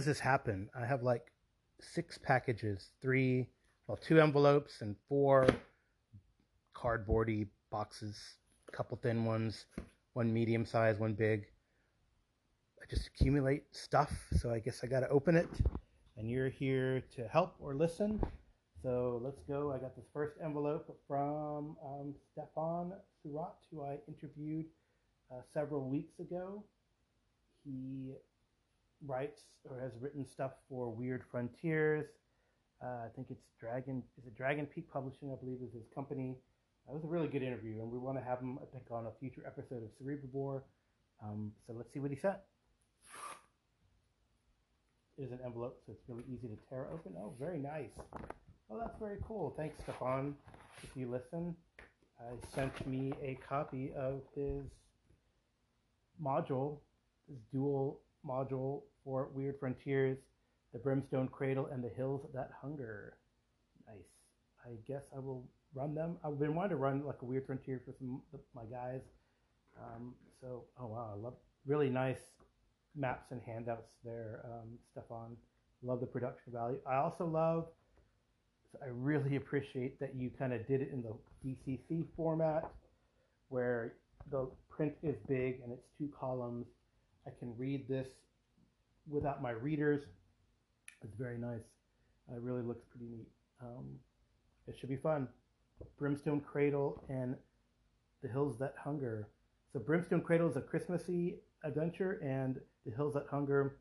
does this happen? I have like six packages, three, well, two envelopes and four cardboardy boxes, a couple thin ones, one medium size, one big. I just accumulate stuff, so I guess I got to open it. And you're here to help or listen. So let's go. I got this first envelope from um, Stefan Surat, who I interviewed uh, several weeks ago. He writes or has written stuff for Weird Frontiers. Uh, I think it's Dragon. Is it Dragon Peak Publishing? I believe is his company. That was a really good interview, and we want to have him, I think, on a future episode of Cerebrivore. Um, so let's see what he said. Here's an envelope, so it's really easy to tear open. Oh, very nice. Oh, that's very cool. Thanks, Stefan. If you listen, I sent me a copy of his module, his dual module for Weird Frontiers, The Brimstone Cradle, and The Hills That Hunger. Nice. I guess I will run them. I've been wanting to run like a Weird Frontier for some my guys. Um, so, oh wow, I love really nice maps and handouts there, um, Stefan. Love the production value. I also love, I really appreciate that you kind of did it in the DCC format where the print is big and it's two columns. I can read this without my readers. It's very nice. It really looks pretty neat. Um, it should be fun. Brimstone Cradle and The Hills That Hunger. So Brimstone Cradle is a Christmassy adventure, and The Hills That Hunger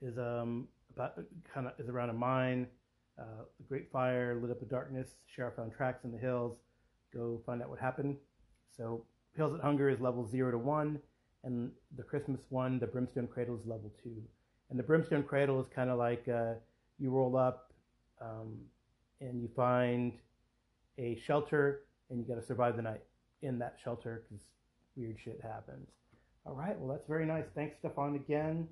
is um about kind of is around a mine. Uh, the great fire lit up the darkness. Sheriff found tracks in the hills. Go find out what happened. So Hills That Hunger is level zero to one, and the Christmas one, the Brimstone Cradle, is level two. And the Brimstone Cradle is kind of like uh, you roll up um, and you find a shelter and you got to survive the night in that shelter because weird shit happens. All right, well, that's very nice. Thanks, Stefan, again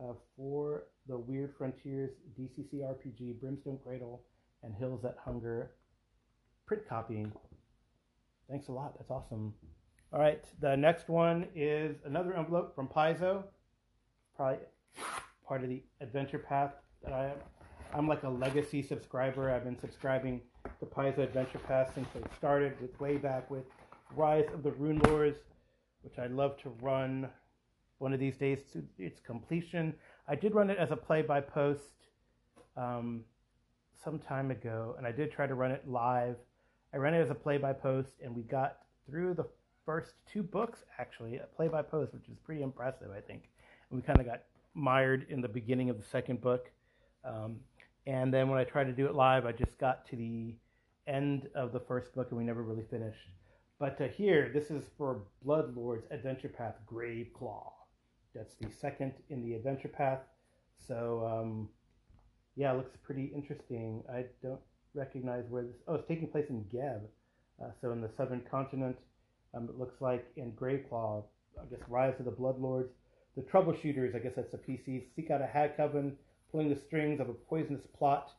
uh, for the Weird Frontiers DCC RPG Brimstone Cradle and Hills That Hunger print copying. Thanks a lot. That's awesome. All right, the next one is another envelope from Paizo. Probably part of the adventure path that I am. I'm like a legacy subscriber. I've been subscribing to Paizo Adventure Path since they started with way back with Rise of the Runelords, which I'd love to run one of these days to its completion. I did run it as a play by post um, some time ago, and I did try to run it live. I ran it as a play by post, and we got through the first two books actually, play by post, which is pretty impressive, I think. And we kind of got mired in the beginning of the second book. Um, and then when I tried to do it live, I just got to the end of the first book and we never really finished. But uh, here, this is for Bloodlord's Adventure Path Graveclaw. That's the second in the Adventure Path. So, um, yeah, looks pretty interesting. I don't recognize where this. Oh, it's taking place in Geb, uh, so in the southern continent. Um, it looks like in Graveclaw, I guess Rise of the Bloodlords. The Troubleshooters, I guess that's the PCs, seek out a hag coven, pulling the strings of a poisonous plot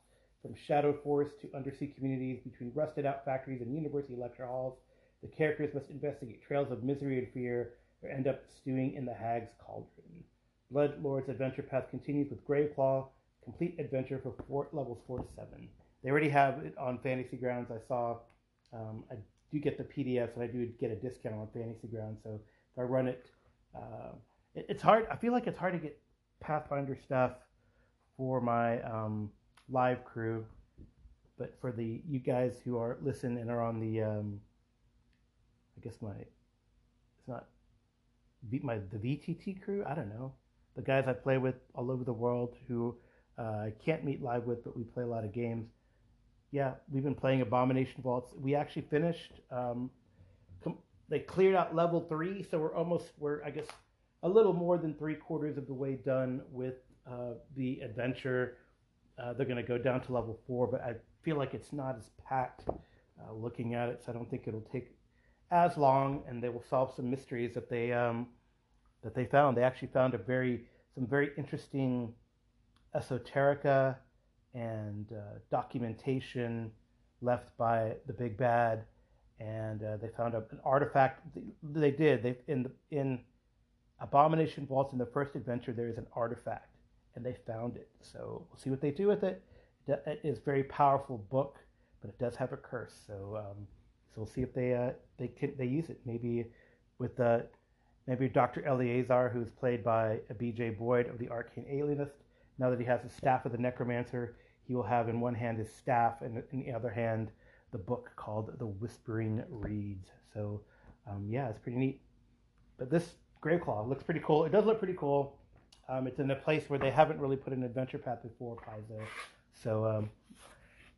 from Shadow Forest to undersea communities between rusted out factories and university lecture halls. The characters must investigate trails of misery and fear or end up stewing in the hag's cauldron. Bloodlord's adventure path continues with Graveclaw, complete adventure for four, levels 4 to 7. They already have it on Fantasy Grounds. I saw um, do get the PDFs, and I do get a discount on Fantasy Grounds. So if I run it, uh, it, it's hard. I feel like it's hard to get Pathfinder stuff for my um, live crew, but for the you guys who are listen and are on the, um, I guess my, it's not, beat my the VTT crew. I don't know the guys I play with all over the world who uh, I can't meet live with, but we play a lot of games yeah, we've been playing Abomination Vaults. We actually finished. Um, com- they cleared out level three, so we're almost we're I guess a little more than three quarters of the way done with uh, the adventure. Uh, they're going to go down to level four, but I feel like it's not as packed uh, looking at it, so I don't think it'll take as long, and they will solve some mysteries that they um, that they found. They actually found a very some very interesting esoterica and uh, documentation left by the big bad, and uh, they found a, an artifact. They did. They in the, in Abomination Vaults in the first adventure there is an artifact, and they found it. So we'll see what they do with it. It is a very powerful book, but it does have a curse. So um, so we'll see if they uh, they can they use it. Maybe with the uh, maybe Dr. Eleazar, who's played by B.J. Boyd of the Arcane Alienist. Now that he has the staff of the Necromancer, he will have in one hand his staff, and in the other hand the book called The Whispering Reeds. So um, yeah, it's pretty neat. But this Graveclaw looks pretty cool. It does look pretty cool. Um, it's in a place where they haven't really put an adventure path before Paizo. So um,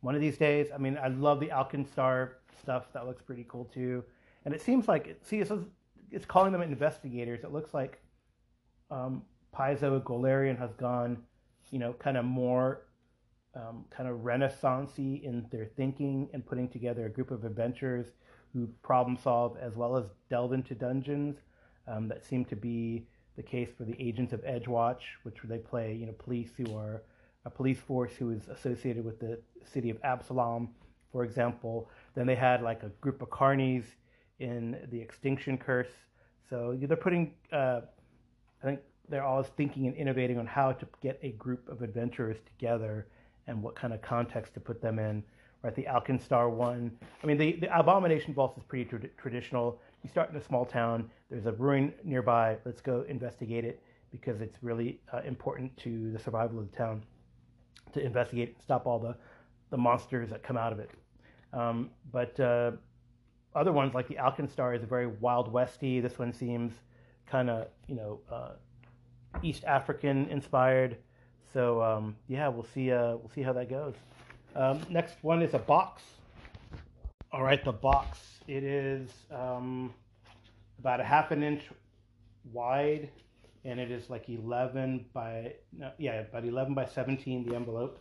one of these days, I mean, I love the Alkenstar stuff. That looks pretty cool too. And it seems like, see, it's, it's calling them investigators. It looks like um, Paizo Golarion has gone, you know, kind of more um, kind of renaissancey in their thinking and putting together a group of adventurers who problem solve as well as delve into dungeons. Um, that seemed to be the case for the agents of Edgewatch, which they play, you know, police who are a police force who is associated with the city of Absalom, for example. Then they had like a group of carnies in the Extinction Curse. So they're putting, uh, I think they're always thinking and innovating on how to get a group of adventurers together and what kind of context to put them in. Right, the Alkenstar one. I mean, the, the Abomination Vault is pretty tra- traditional. You start in a small town. There's a ruin nearby. Let's go investigate it because it's really uh, important to the survival of the town to investigate and stop all the, the monsters that come out of it. Um, but uh, other ones like the Alkenstar is a very Wild Westy. This one seems kind of you know uh, East African inspired. So um, yeah, we'll see. Uh, we'll see how that goes. Um, next one is a box. All right, the box. It is um, about a half an inch wide and it is like 11 by no, yeah about 11 by 17 the envelope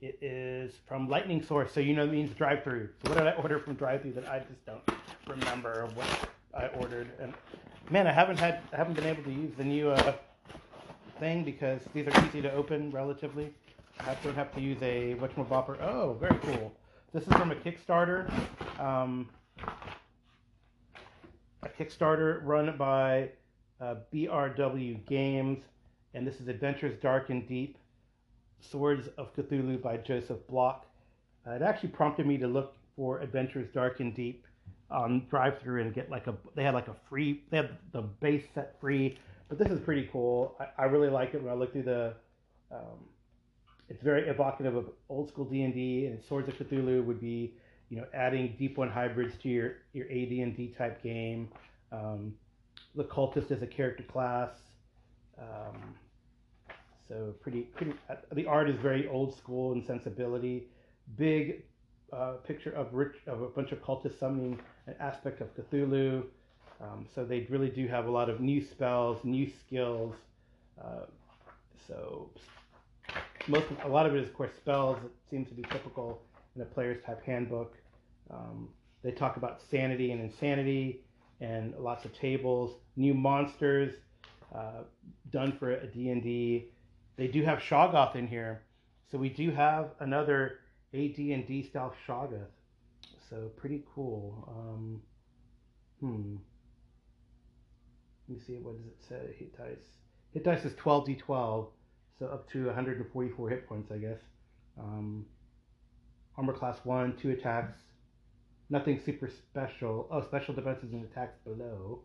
it is from lightning source so you know it means drive through so what did i order from drive through that i just don't remember what i ordered and man i haven't had i haven't been able to use the new uh, thing because these are easy to open relatively. I don't have to use a whatchamabopper oh very cool. This is from a kickstarter um, a kickstarter run by uh, BRW Games, and this is Adventures Dark and Deep, Swords of Cthulhu by Joseph Bloch. Uh, it actually prompted me to look for Adventures Dark and Deep on drive-through and get like a they had like a free they had the base set free, but this is pretty cool. I, I really like it when I look through the. Um, it's very evocative of old school D and D, and Swords of Cthulhu would be you know adding Deep One hybrids to your your AD and D type game. Um, the cultist as a character class. Um, so pretty, pretty. Uh, the art is very old school in sensibility. Big uh, picture of rich of a bunch of cultists summoning an aspect of Cthulhu. Um, so they really do have a lot of new spells, new skills. Uh, so most a lot of it is of course spells It seems to be typical in a player's type handbook. Um, they talk about sanity and insanity and lots of tables, new monsters uh, done for a D&D. They do have Shoggoth in here, so we do have another AD&D style Shoggoth. So pretty cool. Um, hmm. Let me see. What does it say? Hit dice. Hit dice is 12d12, so up to 144 hit points, I guess. Um, armor class one, two attacks, Nothing super special. Oh, special defenses and attacks below.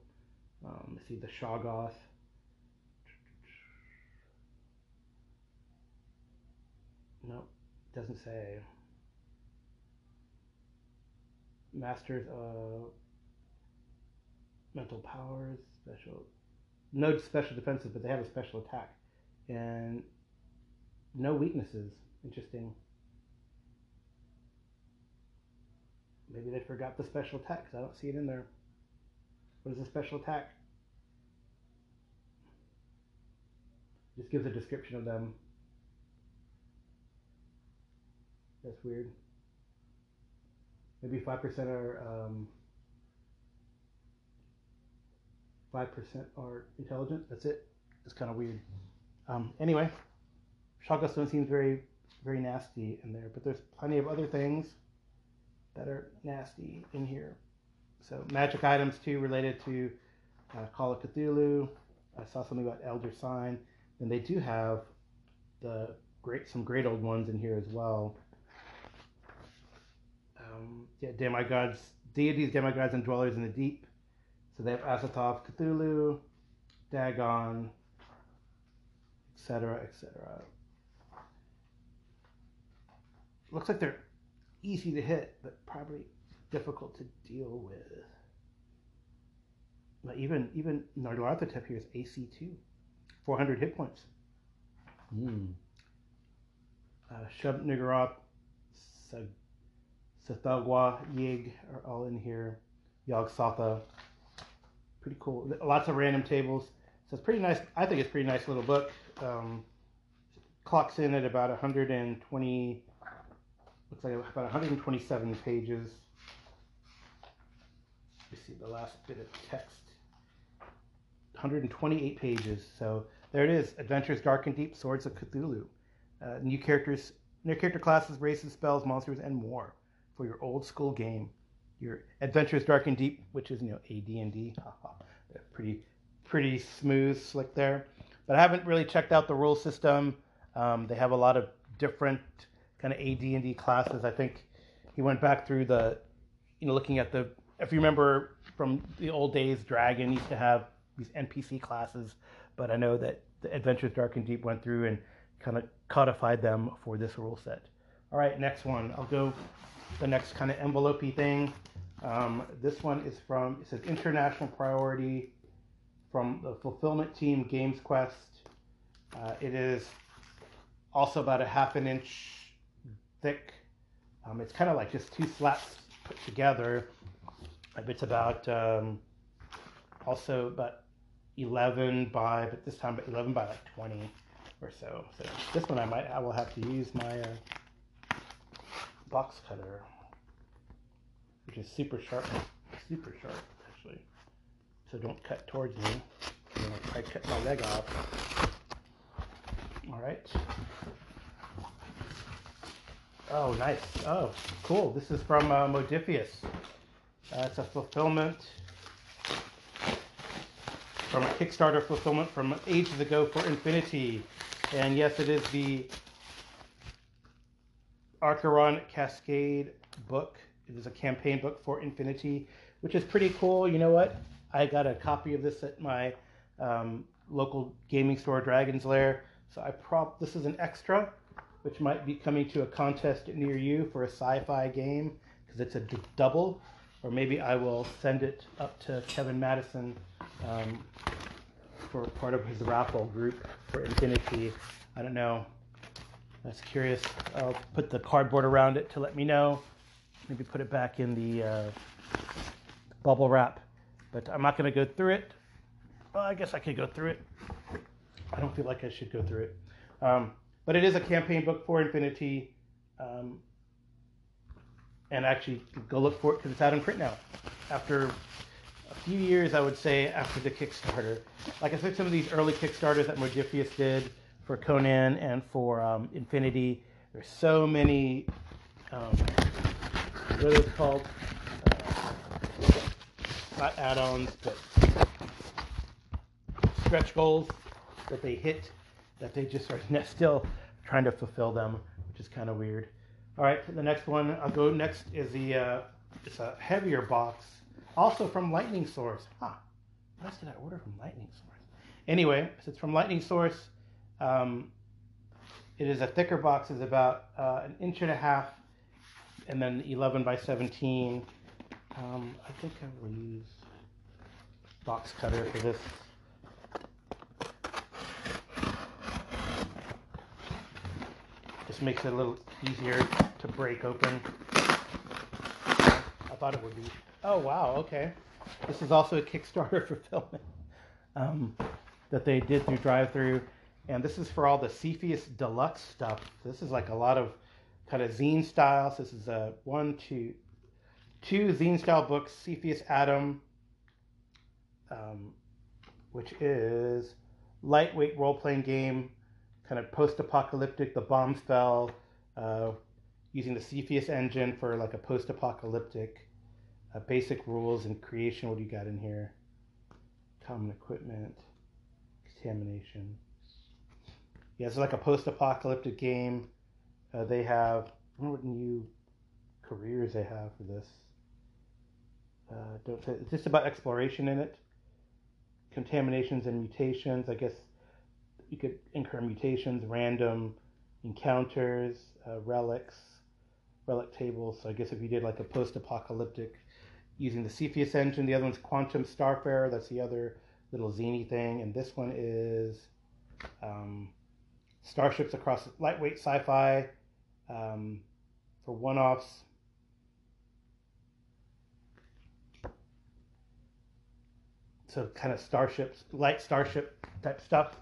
Um, let's see the Shoggoth. Nope, doesn't say. Masters of mental powers, special. No special defensive, but they have a special attack. And no weaknesses. Interesting. Maybe they forgot the special attack because I don't see it in there. What is the special attack? Just gives a description of them. That's weird. Maybe 5% are um, 5% are intelligent. That's it. It's kind of weird. Um, anyway, Shoggoth seems very, very nasty in there, but there's plenty of other things that are nasty in here. So magic items too related to uh, Call of Cthulhu. I saw something about Elder Sign, and they do have the great some great old ones in here as well. Um, yeah, demigods, deities, demigods, and dwellers in the deep. So they have Azathoth, Cthulhu, Dagon, etc., etc. Looks like they're easy to hit, but probably difficult to deal with. But even even Nyarlathotep here is AC two, 400 hit points. Mm. Uh, Shub Niggurath, Tsathoggua, Yig are all in here. Yog Sotha. Pretty cool. Lots of random tables. So it's pretty nice. I think it's pretty nice little book. Um, clocks in at about 120, looks like about 127 pages. You see the last bit of text. 128 pages. So there it is. Adventures Dark and Deep, Swords of Cthulhu. Uh, new characters, new character classes, races, spells, monsters, and more for your old school game. Your Adventures Dark and Deep, which is you know AD&D. pretty, pretty smooth, slick there. But I haven't really checked out the rule system. Um, they have a lot of different kind of AD&D classes. I think he went back through the, you know, looking at the. If you remember from the old days, Dragon used to have these NPC classes, but I know that the Adventures Dark and Deep went through and kind of codified them for this rule set. All right, next one. I'll go the next kind of envelopey thing. Um, this one is from, it says International Priority from the Fulfillment Team Games Quest. Uh, it is also about a half an inch thick. Um, it's kind of like just two slats put together. It's about um, also about 11 by, but this time 11 by like 20 or so. So this one I might, I will have to use my uh, box cutter, which is super sharp, super sharp actually. So don't cut towards me. I cut my leg off. All right. Oh, nice. Oh, cool. This is from uh, Modiphius. Uh, it's a fulfillment from a Kickstarter fulfillment from ages ago for Infinity. And yes, it is the Acheron Cascade book. It is a campaign book for Infinity, which is pretty cool. You know what? I got a copy of this at my um, local gaming store, Dragon's Lair. So I prop this is an extra, which might be coming to a contest near you for a sci-fi game because it's a d- double, or maybe I will send it up to Kevin Madison um, for part of his raffle group for Infinity. I don't know. That's curious. I'll put the cardboard around it to let me know. Maybe put it back in the uh, bubble wrap. But I'm not going to go through it. Well, I guess I could go through it. I don't feel like I should go through it. Um, but it is a campaign book for Infinity. Um, and actually, go look for it because it's out in print now. After a few years, I would say, after the Kickstarter. Like I said, some of these early Kickstarters that Modiphius did for Conan and for um, Infinity, there's so many, um, what are called? Uh, not add-ons, but stretch goals that they hit that they just are still trying to fulfill them, which is kind of weird. All right, the next one I'll go next is the uh, it's a heavier box also from Lightning Source. Huh. What else did I order from Lightning Source? Anyway, it's from Lightning Source. Um, it is a thicker box. It's about uh, an inch and a half, and then 11 by 17. Um, I think I will use box cutter for this. Just makes it a little easier to break open. I thought it would be. Oh wow, okay. This is also a Kickstarter fulfillment um, that they did through drive-through, and this is for all the Cepheus Deluxe stuff. This is like a lot of kind of zine styles. This is a one, two, two zine style books. Cepheus Atom, um, which is lightweight role-playing game, kind of post-apocalyptic. The bombs fell. Uh, using the Cepheus engine for like a post-apocalyptic uh, basic rules and creation. What do you got in here? Common equipment, contamination. Yeah, it's like a post-apocalyptic game. Uh, they have. I wonder what new careers they have for this. Uh, don't say, it's just about exploration in it. Contaminations and mutations. I guess you could incur mutations, random encounters, uh, relics, relic tables. So I guess if you did like a post-apocalyptic using the Cepheus engine, the other one's Quantum Starfarer. That's the other little zany thing, and this one is um, starships across lightweight sci-fi um, for one-offs. So kind of starships, light starship type stuff.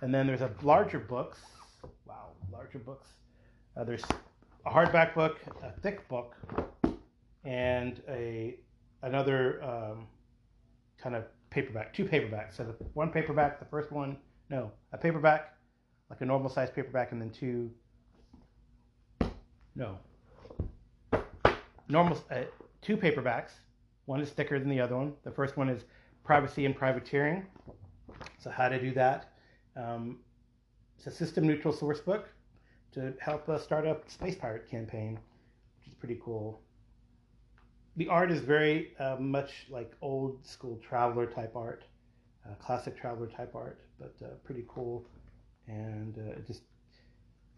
And then there's a larger books. Wow, larger books. Uh, there's a hardback book, a thick book, and a another um, kind of paperback, two paperbacks. So the one paperback, the first one, no, a paperback, like a normal size paperback, and then two, no, normal, uh, two paperbacks. One is thicker than the other one. The first one is privacy and privateering. So how to do that. Um, it's a system neutral source book to help us start up space pirate campaign, which is pretty cool. The art is very uh, much like old school traveler type art, uh, classic traveler type art, but uh, pretty cool. And uh, it just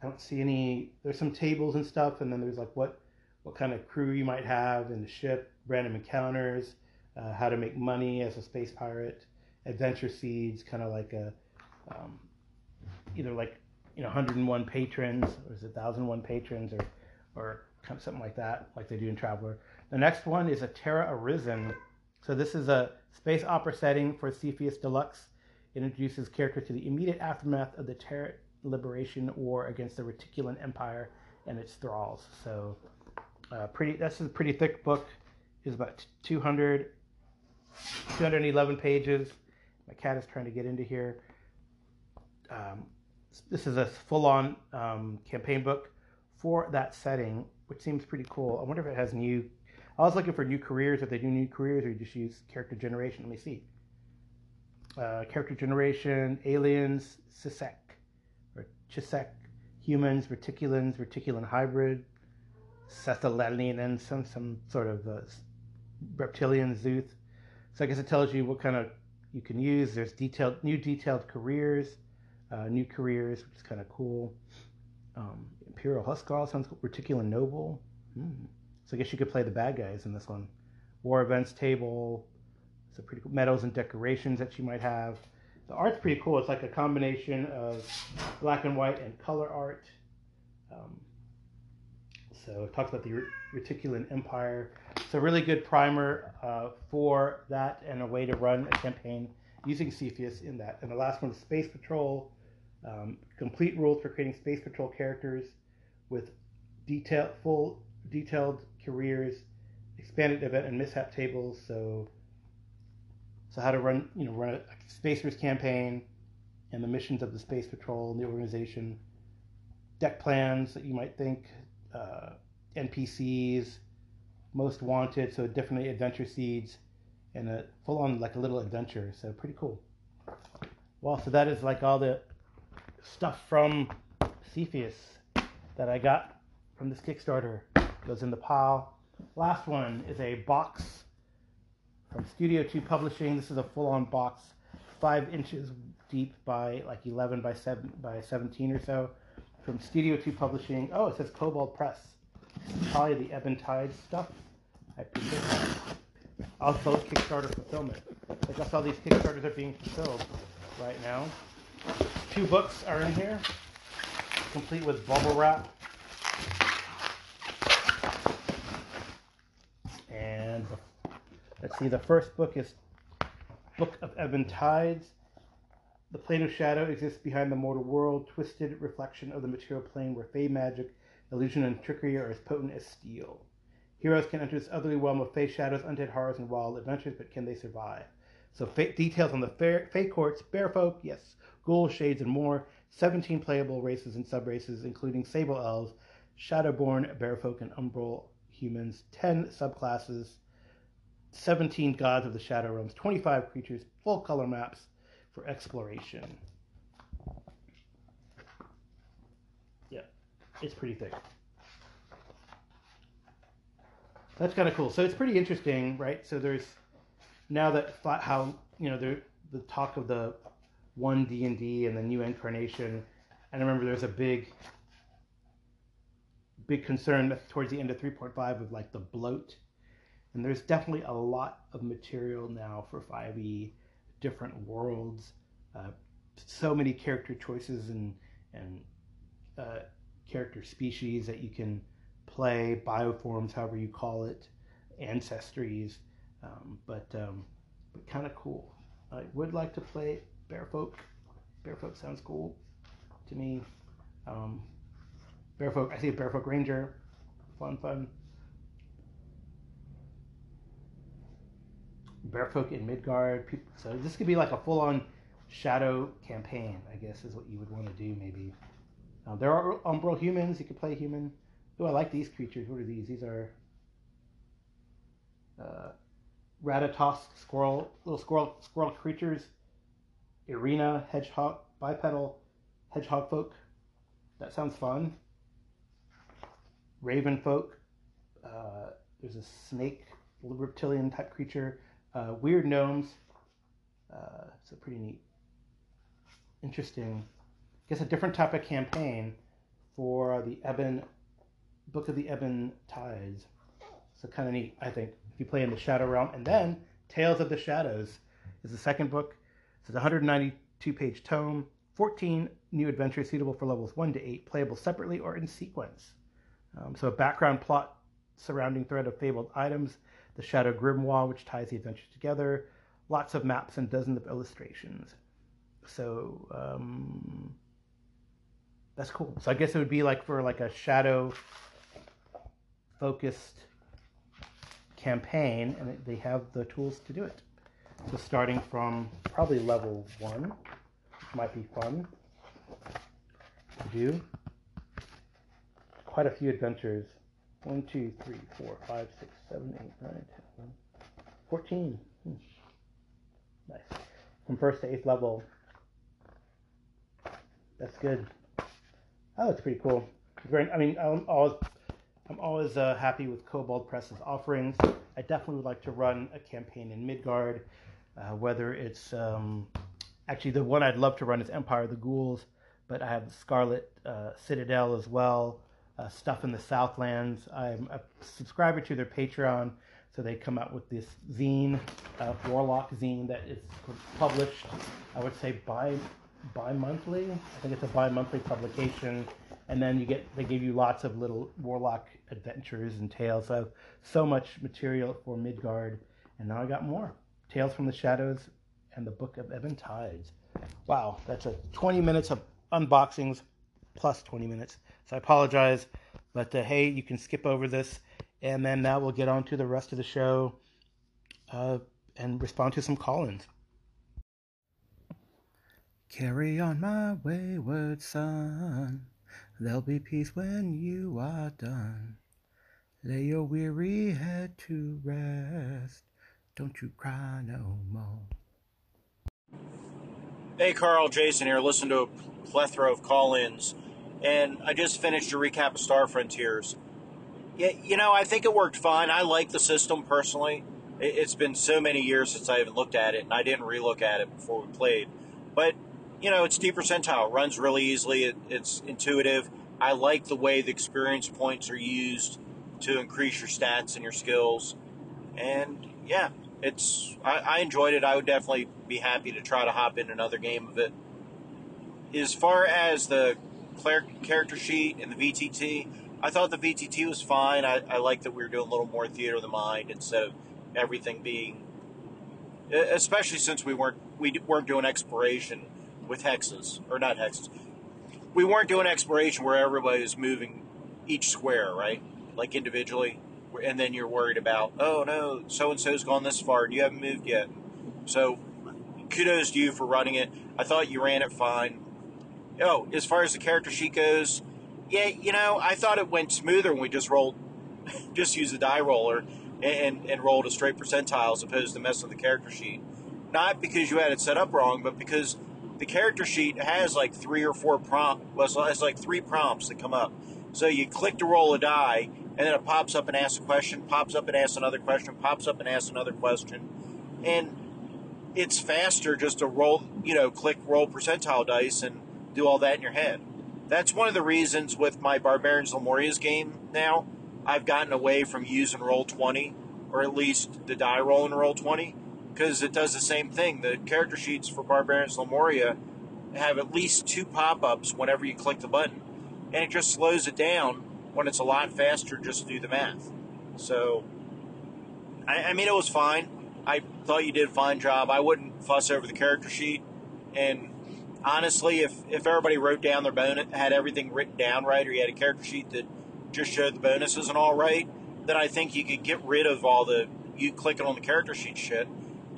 I don't see any. There's some tables and stuff, and then there's like what what kind of crew you might have in the ship, random encounters, uh, how to make money as a space pirate, adventure seeds, kind of like a um, either like you know 101 patrons or is it 1001 patrons or or kind of something like that, like they do in Traveller. The next one is a Terra Arisen. So this is a space opera setting for Cepheus Deluxe. Introduces characters to the immediate aftermath of the Terra Liberation War against the Reticulan Empire and its thralls. So uh, pretty. That's a pretty thick book. It's about 200, 211 pages. My cat is trying to get into here. Um, this is a full-on um, campaign book for that setting, which seems pretty cool. I wonder if it has new. I was looking for new careers. If they do new careers, or you just use character generation. Let me see. Uh, character generation, aliens, Cisek, or Chisek, humans, reticulans, reticulan hybrid, Sethalanian, and some some sort of uh, reptilian Zuth. So I guess it tells you what kind of you can use. There's detailed new detailed careers, uh, new careers, which is kind of cool. Um, Imperial Huskar sounds cool. Reticulan Noble. Hmm. So I guess you could play the bad guys in this one. War events table. A pretty cool medals and decorations that you might have. The art's pretty cool. It's like a combination of black and white and color art. Um, so it talks about the Reticulan Empire. It's a really good primer uh, for that and a way to run a campaign using Cepheus in that. And the last one is Space Patrol. Um, complete rules for creating Space Patrol characters with detail, full detailed careers, expanded event and mishap tables. So, so how to run, you know, run a Space Race campaign and the missions of the Space Patrol and the organization. Deck plans that you might think uh, NPCs, most wanted, so definitely adventure seeds, and a full on like a little adventure. So pretty cool. Well, so that is like all the stuff from Cepheus that I got from this Kickstarter. Goes in the pile. Last one is a box from Studio 2 Publishing. This is a full on box, five inches deep by like 11 by 7 by 17 or so from Studio 2 Publishing. Oh, it says Kobold Press. Probably the Ebon Tide stuff. I appreciate that. Also, Kickstarter fulfillment. I guess all these Kickstarters are being fulfilled right now. Two books are in here, complete with bubble wrap. And let's see, the first book is Book of Ebon Tides. The plane of shadow exists behind the mortal world, twisted reflection of the material plane where fey magic, illusion, and trickery are as potent as steel. Heroes can enter this otherly realm of fey shadows, undead horrors, and wild adventures, but can they survive? So details on the fey courts, bear folk, yes, ghouls, shades, and more. 17 playable races and subraces, including sable elves, Shadowborn, Bearfolk, and Umbral humans, 10 subclasses, 17 gods of the Shadow Realms, 25 creatures, full color maps for exploration. Yeah, it's pretty thick. That's kind of cool. So it's pretty interesting, right? So there's now that how you know the the talk of the one D and D and the new incarnation, and I remember there's a big big concern towards the end of 3.5 of like the bloat, and there's definitely a lot of material now for 5e, different worlds, uh, so many character choices and and uh, character species that you can play, bioforms, however you call it, ancestries, um, but um, but kind of cool. I would like to play Bearfolk. Bearfolk sounds cool to me. Um, Bearfolk, I see a Bearfolk Ranger. Fun, fun. Bearfolk in Midgard. So this could be like a full-on shadow campaign, I guess, is what you would want to do maybe. Um, there are umbral humans. You could play human. Oh, I like these creatures. What are these? These are uh, Ratatosk squirrel, little squirrel squirrel creatures. Erina hedgehog, bipedal hedgehog folk. That sounds fun. Raven folk. Uh, there's a snake, little reptilian type creature. Uh, weird gnomes. Uh, so pretty neat. Interesting. I guess a different type of campaign for the Ebon Book of the Ebon Tides. So kind of neat, I think, if you play in the Shadow Realm. And then Tales of the Shadows is the second book. It's a 192 page tome, 14 new adventures suitable for levels 1 to 8, playable separately or in sequence. Um, so a background plot surrounding thread of fabled items, the Shadow Grimoire, which ties the adventures together, lots of maps and dozens of illustrations. So um, that's cool. So I guess it would be like for like a shadow focused campaign, and they have the tools to do it. So starting from probably level one, which might be fun to do. Quite a few adventures. One, two, three, four, five, six, seven, eight, nine, ten, 14. Hmm. Nice. From first to eighth level. That's good. Oh, that's pretty cool. Very, I mean, I'm always, I'm always uh, happy with Kobold Press's offerings. I definitely would like to run a campaign in Midgard, uh, whether it's um, actually the one I'd love to run is Empire of the Ghouls, but I have Scarlet uh, Citadel as well, uh, stuff in the Southlands. I'm a subscriber to their Patreon, so they come out with this zine, uh, Warlock zine, that is published, I would say, by bi-monthly. I think it's a bi-monthly publication, and then you get they give you lots of little warlock adventures and tales. So so much material for Midgard, and now I got more tales from the shadows and the Book of Ebon Tides. Wow, that's a 20 minutes of unboxings plus 20 minutes. So I apologize, but uh, hey, you can skip over this, and then now we'll get on to the rest of the show uh, and respond to some call-ins. Carry on, my wayward son. There'll be peace when you are done. Lay your weary head to rest. Don't you cry no more. Hey, Carl, Jason here. Listen to a plethora of call ins. And I just finished a recap of Star Frontiers. Yeah, you know, I think it worked fine. I like the system personally. It's been so many years since I even looked at it, and I didn't relook at it before we played. But you know, it's D percentile. It runs really easily. It, it's intuitive. I like the way the experience points are used to increase your stats and your skills. And yeah, it's I, I enjoyed it. I would definitely be happy to try to hop in another game of it. As far as the character sheet and the VTT, I thought the VTT was fine. I, I like that we were doing a little more theater of the mind instead of everything being, especially since we weren't we weren't doing exploration with hexes, or not hexes. We weren't doing exploration where everybody was moving each square, right? Like individually. And then you're worried about, oh no, so and so's gone this far and you haven't moved yet. So kudos to you for running it. I thought you ran it fine. Oh, as far as the character sheet goes, Yeah, you know, I thought it went smoother when we just rolled, just used the die roller and, and rolled a straight percentile as opposed to messing with the character sheet. Not because you had it set up wrong, but because the character sheet has like three or four prompts, well, has like three prompts that come up. So you click to roll a die, and then it pops up and asks a question, pops up and asks another question, pops up and asks another question. And it's faster just to roll, you know, click roll percentile dice and do all that in your head. That's one of the reasons with my Barbarians Lemuria's game now, I've gotten away from using roll 20, or at least the die roll in roll 20, because it does the same thing. The character sheets for Barbarians Lemuria have at least two pop ups whenever you click the button, and it just slows it down when it's a lot faster just to do the math. So, I, I mean, it was fine. I thought you did a fine job. I wouldn't fuss over the character sheet. And honestly, if, if everybody wrote down their bonus, had everything written down right, or you had a character sheet that just showed the bonuses and all right, then I think you could get rid of all the you clicking on the character sheet shit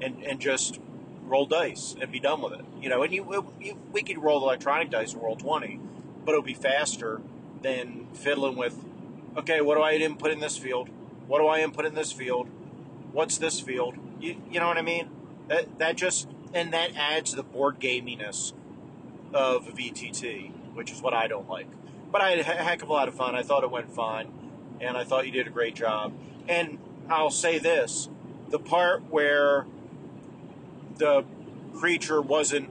and, and just roll dice and be done with it. You know, and you, you we could roll electronic dice and roll 20, but it'll be faster than fiddling with, okay, what do I input in this field? What do I input in this field? What's this field? You, you know what I mean? That, that just, and that adds the board gaminess of VTT, which is what I don't like. But I had a heck of a lot of fun. I thought it went fine, and I thought you did a great job. And I'll say this the part where the creature wasn't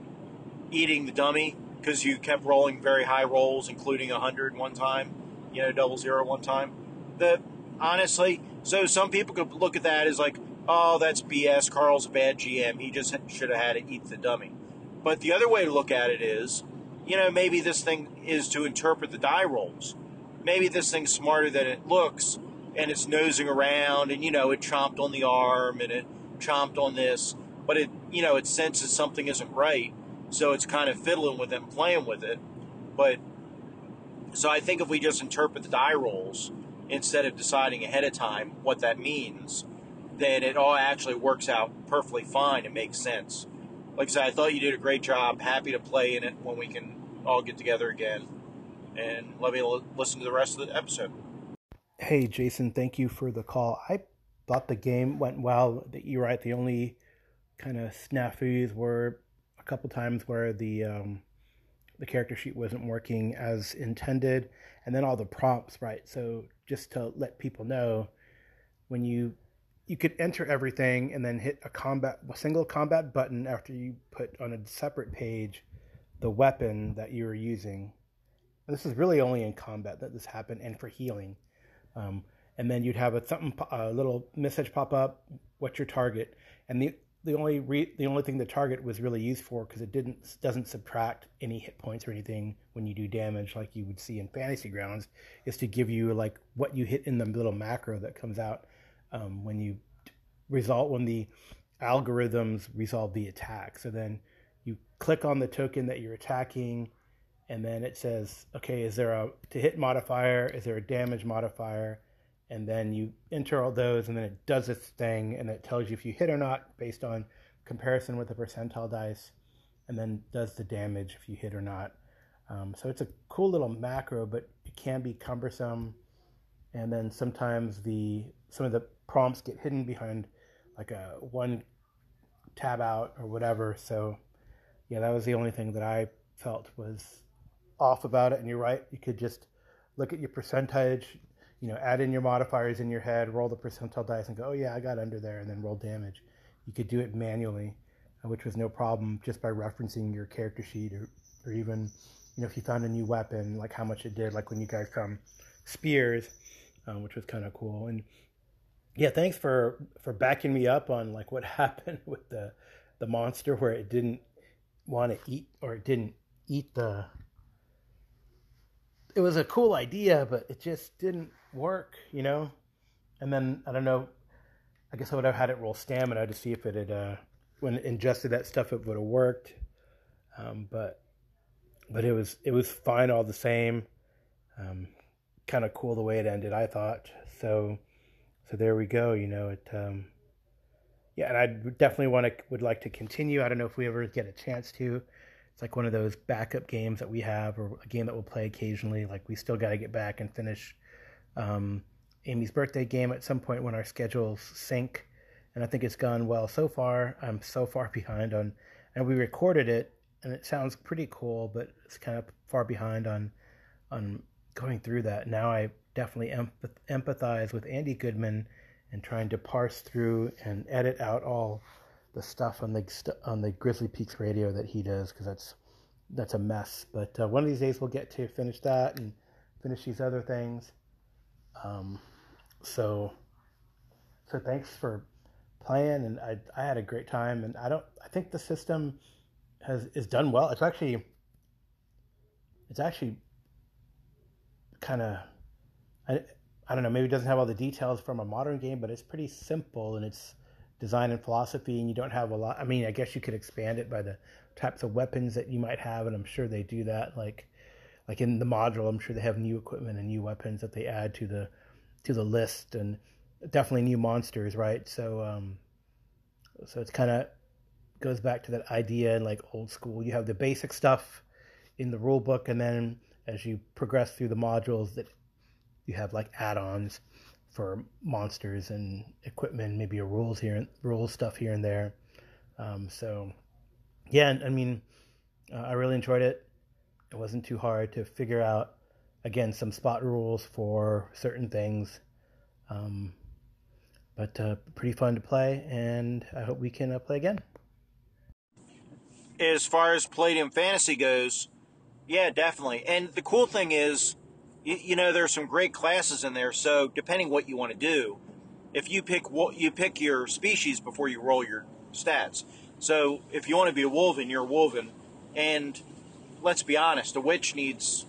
eating the dummy because you kept rolling very high rolls, including 100 one time, you know, double zero one time. The honestly, so some people could look at that as like, oh, that's BS. Carl's a bad GM. He just should have had to eat the dummy. But the other way to look at it is, you know, maybe this thing is to interpret the die rolls. Maybe this thing's smarter than it looks, and it's nosing around, and you know, it chomped on the arm and it chomped on this, but it, you know, it senses something isn't right, so it's kind of fiddling with it and playing with it. But so I think if we just interpret the die rolls instead of deciding ahead of time what that means, then it all actually works out perfectly fine and makes sense. Like I said, I thought you did a great job. Happy to play in it when we can all get together again. And let me l- listen to the rest of the episode. Hey, Jason, thank you for the call. I thought the game went well. You're right. The only kind of snafus were a couple times where the um, the character sheet wasn't working as intended, and then all the prompts, right? So just to let people know, when you you could enter everything and then hit a combat a single combat button after you put on a separate page the weapon that you were using. And this is really only in combat that this happened, and for healing. Um, and then you'd have a something a little message pop up. What's your target? And the the only re, the only thing the target was really used for because it didn't doesn't subtract any hit points or anything when you do damage like you would see in fantasy grounds is to give you like what you hit in the little macro that comes out um, when you result when the algorithms resolve the attack. So then you click on the token that you're attacking and then it says okay is there a to hit modifier? Is there a damage modifier? And then you enter all those and then it does its thing and it tells you if you hit or not based on comparison with the percentile dice and then does the damage if you hit or not. Um, so it's a cool little macro but it can be cumbersome. And then sometimes the some of the prompts get hidden behind like a one tab out or whatever so yeah that was the only thing that i felt was off about it and you're right you could just look at your percentage you know, add in your modifiers in your head, roll the percentile dice, and go, oh yeah, I got under there, and then roll damage. You could do it manually, uh, which was no problem just by referencing your character sheet, or, or even, you know, if you found a new weapon, like how much it did, like when you guys found spears, um, which was kind of cool. And yeah, thanks for for backing me up on like what happened with the the monster where it didn't want to eat or it didn't eat the it was a cool idea, but it just didn't work, you know. And then I don't know. I guess I would have had it roll stamina to see if it had, uh, when it ingested that stuff, it would have worked. Um, but but it was it was fine all the same. Um, kind of cool the way it ended, I thought. So so there we go. You know it. Um, yeah, and I definitely want to would like to continue. I don't know if we ever get a chance to it's like one of those backup games that we have, or a game that we'll play occasionally. Like we still got to get back and finish um, Amy's birthday game at some point when our schedules sync, and I think it's gone well so far. I'm so far behind on, and we recorded it, and it sounds pretty cool, but it's kind of far behind on on going through that. Now I definitely empath- empathize with Andy Goodman and trying to parse through and edit out all the stuff on the on the Grizzly Peaks radio that he does because that's that's a mess. But uh, one of these days we'll get to finish that and finish these other things. Um, so so thanks for playing, and I I had a great time, and I don't I think the system has is done well. It's actually it's actually kind of I, I don't know maybe it doesn't have all the details from a modern game but it's pretty simple in its design and philosophy and you don't have a lot i mean i guess you could expand it by the types of weapons that you might have and i'm sure they do that like like in the module i'm sure they have new equipment and new weapons that they add to the to the list and definitely new monsters right? So um so it's kind of goes back to that idea in like old school. You have the basic stuff in the rule book and then as you progress through the modules that you have like add-ons for monsters and equipment, maybe a rules here, and rules stuff here and there. Um, so, yeah, I mean, uh, I really enjoyed it. It wasn't too hard to figure out. Again, some spot rules for certain things, um, but uh, pretty fun to play, and I hope we can uh, play again. As far as Palladium Fantasy goes, yeah, definitely. And the cool thing is, you, you know, there's some great classes in there. So depending what you want to do, if you pick what you pick your species before you roll your stats. So if you want to be a wolven, you're a wolven, and let's be honest, a witch needs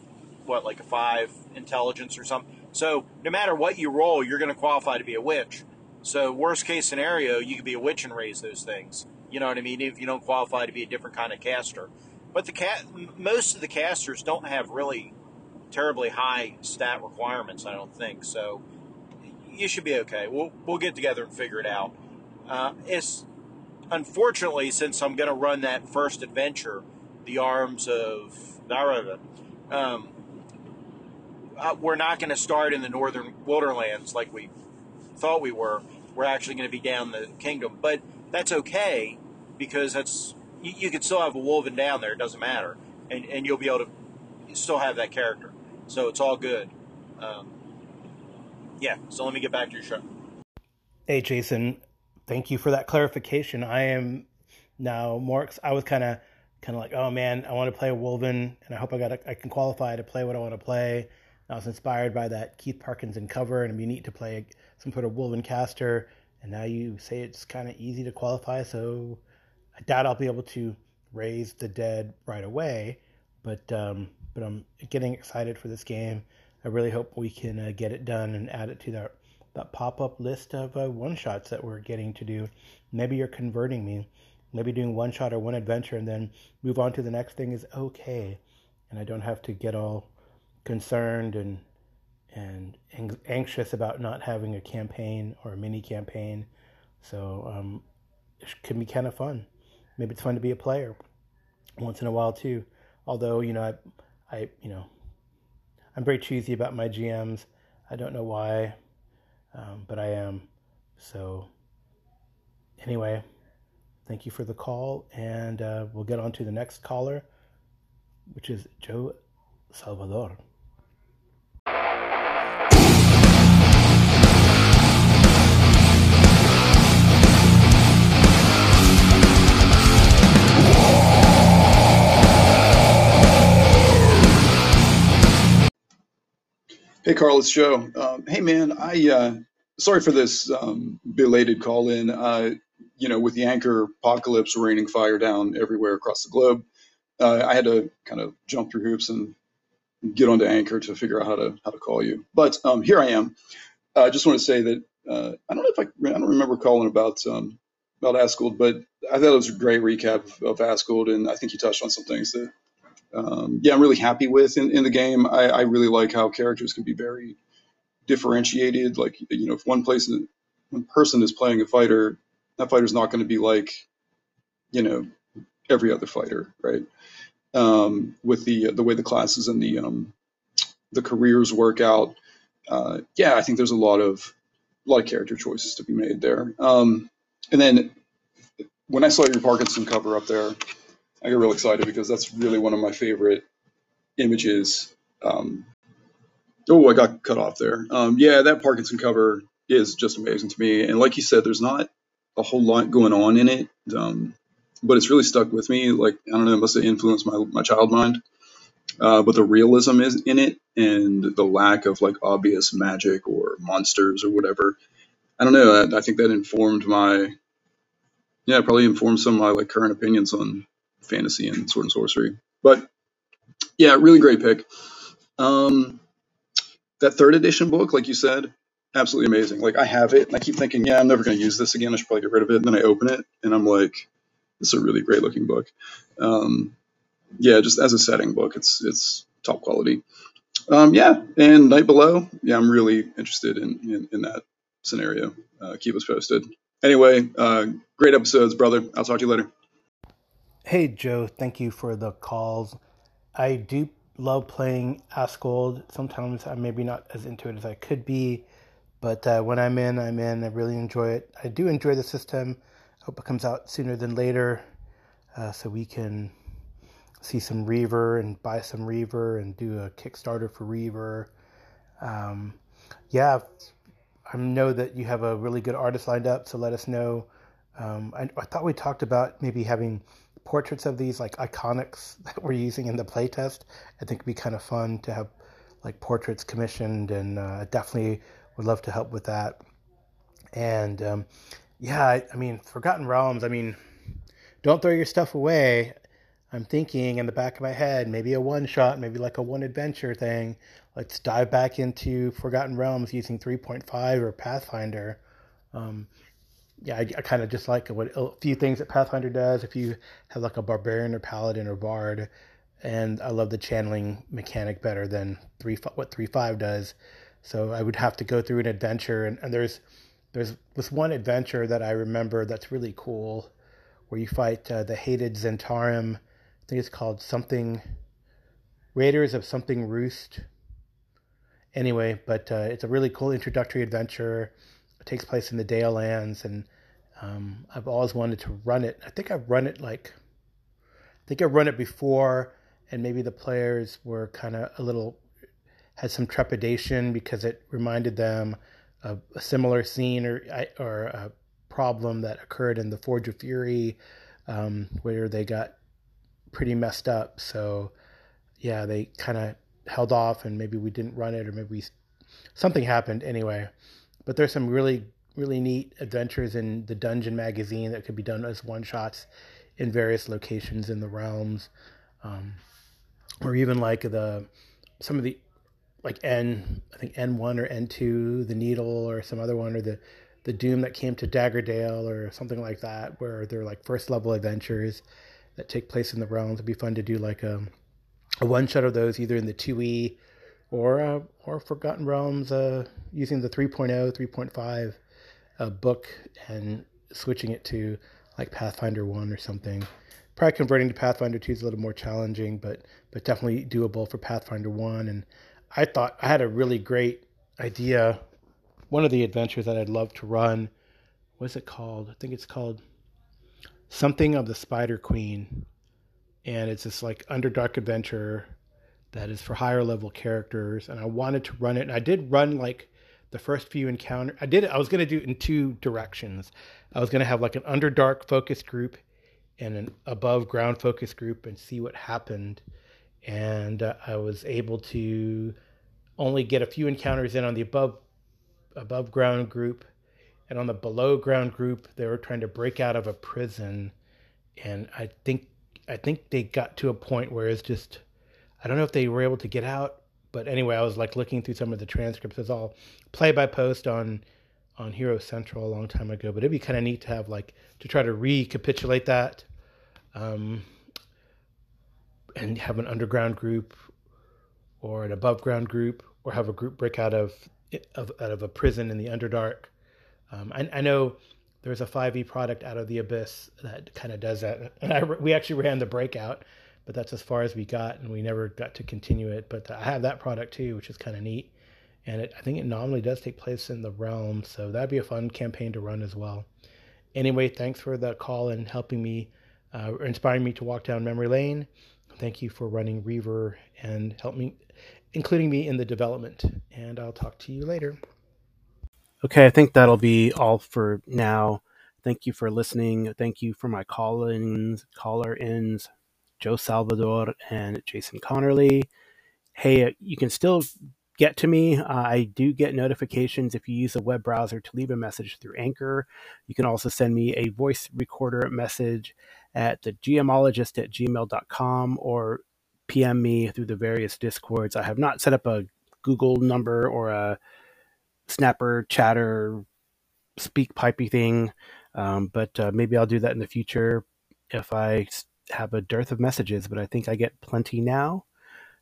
what like a five intelligence or something. So no matter what you roll, you're going to qualify to be a witch. So worst case scenario, you could be a witch and raise those things. You know what I mean? If you don't qualify to be a different kind of caster. But the cat, most of the casters don't have really terribly high stat requirements. I don't think so. You should be okay. We'll we'll get together and figure it out. Uh, it's unfortunately since I'm going to run that first adventure, the arms of. Um, uh, we're not going to start in the northern wilderlands like we thought we were. We're actually going to be down the kingdom, but that's okay because that's you, you can still have a wolven down there. It doesn't matter, and and you'll be able to still have that character. So it's all good. Um, yeah. So let me get back to your show. Hey, Jason. Thank you for that clarification. I am now more. I was kind of kind of like, oh man, I want to play a Wolven, and I hope I got a, I can qualify to play what I want to play. I was inspired by that Keith Parkinson cover, and it'd be neat to play some sort of Wolven caster. And now you say it's kind of easy to qualify, so I doubt I'll be able to raise the dead right away, but um, but I'm getting excited for this game. I really hope we can uh, get it done and add it to that that pop up list of uh, one shots that we're getting to do. Maybe you're converting me. Maybe doing one shot or one adventure and then move on to the next thing is okay, and I don't have to get all concerned and and anxious about not having a campaign or a mini campaign. So um, it can be kind of fun maybe it's fun to be a player once in a while too. Although you know, I, I you know, I'm very choosy about my GMs. I don't know why, um, but I am. So anyway, thank you for the call, and uh, we'll get on to the next caller, which is Joe Salvador. Hey, Carl, it's Joe. Um, hey, man, I uh, sorry for this um, belated call in. Uh, you know, with the anchor apocalypse raining fire down everywhere across the globe, uh, I had to kind of jump through hoops and get onto anchor to figure out how to how to call you. But um, here I am. I just want to say that uh, I don't know if I I don't remember calling about um, about Askold, but I thought it was a great recap of, of Askold, and I think you touched on some things that um, yeah, I'm really happy with in, in the game. I, I really like how characters can be very differentiated. Like, you know, if one place, one person is playing a fighter, that fighter's not going to be like, you know, every other fighter, right? um, with the the way the classes and the um, the careers work out. Uh, yeah, I think there's a lot of a lot of character choices to be made there. Um, and then when I saw your Parkinson cover up there, I got real excited because that's really one of my favorite images. Um, oh, I got cut off there. Um, yeah, that Parkinson cover is just amazing to me. And like you said, there's not a whole lot going on in it, um, but it's really stuck with me. Like I don't know, it must have influenced my my child mind. Uh, but the realism is in it, and the lack of like obvious magic or monsters or whatever. I don't know. I, I think that informed my yeah, probably informed some of my like current opinions on fantasy and sword and sorcery. But yeah, really great pick. Um, that third edition book, like you said, absolutely amazing. Like I have it, and I keep thinking, yeah, I'm never going to use this again. I should probably get rid of it. And then I open it, and I'm like, this is a really great looking book. Um, yeah, just as a setting book, it's it's top quality. Um, yeah, and Night Below, yeah, I'm really interested in in, in that scenario. Uh, keep us posted. Anyway, uh, great episodes, brother. I'll talk to you later. Hey, Joe. Thank you for the calls. I do love playing Askold. Sometimes I'm maybe not as into it as I could be, but uh, when I'm in, I'm in. I really enjoy it. I do enjoy the system. I hope it comes out sooner than later, uh, so we can see some Reaver and buy some Reaver and do a Kickstarter for Reaver. Um, yeah, I know that you have a really good artist lined up, so let us know. Um, I, I, thought we talked about maybe having portraits of these like iconics that we're using in the playtest. I think it'd be kind of fun to have like portraits commissioned, and uh, definitely would love to help with that. And um, yeah, I, I mean, Forgotten Realms. I mean, don't throw your stuff away. I'm thinking in the back of my head, maybe a one shot, maybe like a one adventure thing. Let's dive back into Forgotten Realms using 3.5 or Pathfinder. Um, yeah, I, I kind of just like what a few things that Pathfinder does. If you have like a barbarian or paladin or bard, and I love the channeling mechanic better than three what three five does. So I would have to go through an adventure, and, and there's there's this one adventure that I remember that's really cool, where you fight uh, the hated Zhentarim. I think it's called something Raiders of something Roost. Anyway, but uh, it's a really cool introductory adventure takes place in the Dale Lands, and um, I've always wanted to run it. I think I've run it like, I think I've run it before, and maybe the players were kind of a little had some trepidation because it reminded them of a similar scene or or a problem that occurred in the Forge of Fury, um, where they got pretty messed up. So, yeah, they kind of held off, and maybe we didn't run it, or maybe we, something happened anyway. But there's some really really neat adventures in the dungeon magazine that could be done as one shots in various locations in the realms, um, or even like the some of the like N I think N one or N two, the Needle or some other one, or the the Doom that came to Daggerdale or something like that, where they're like first level adventures that take place in the realms. It'd be fun to do like a a one shot of those either in the two E or uh, or Forgotten Realms uh, using the 3.0, 3.5 uh, book and switching it to like Pathfinder 1 or something. Probably converting to Pathfinder 2 is a little more challenging, but but definitely doable for Pathfinder 1. And I thought I had a really great idea. One of the adventures that I'd love to run, what's it called? I think it's called Something of the Spider Queen. And it's this like Underdark adventure that is for higher level characters, and I wanted to run it. And I did run like the first few encounter. I did. I was going to do it in two directions. I was going to have like an underdark focus group and an above ground focus group, and see what happened. And uh, I was able to only get a few encounters in on the above above ground group, and on the below ground group, they were trying to break out of a prison, and I think I think they got to a point where it's just I don't know if they were able to get out, but anyway, I was like looking through some of the transcripts. It's all play by post on on Hero Central a long time ago, but it'd be kind of neat to have like to try to recapitulate that, um, and have an underground group or an above ground group, or have a group break out of, of out of a prison in the Underdark. Um, I, I know there's a 5e product out of the abyss that kind of does that, and I, we actually ran the breakout but that's as far as we got, and we never got to continue it. But I have that product too, which is kind of neat, and it, I think it nominally does take place in the realm, so that'd be a fun campaign to run as well. Anyway, thanks for the call and helping me, uh, inspiring me to walk down memory lane. Thank you for running Reaver and help me, including me in the development. And I'll talk to you later. Okay, I think that'll be all for now. Thank you for listening. Thank you for my call-ins, caller-ins, Joe Salvador and Jason Connerly. Hey, you can still get to me. Uh, I do get notifications if you use a web browser to leave a message through Anchor. You can also send me a voice recorder message at the gmologist at gmail.com or PM me through the various discords. I have not set up a Google number or a Snapper, Chatter, Speak Pipey thing, um, but uh, maybe I'll do that in the future if I have a dearth of messages. But I think I get plenty now.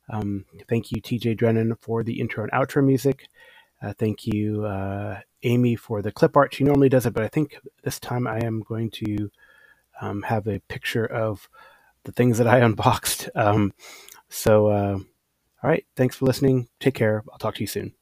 Um, thank you, TJ Drennan, for the intro and outro music. Uh, thank you, uh, Amy, for the clip art. She normally does it, but I think this time I am going to um, have a picture of the things that I unboxed. Um, so, uh, all right. Thanks for listening. Take care. I'll talk to you soon.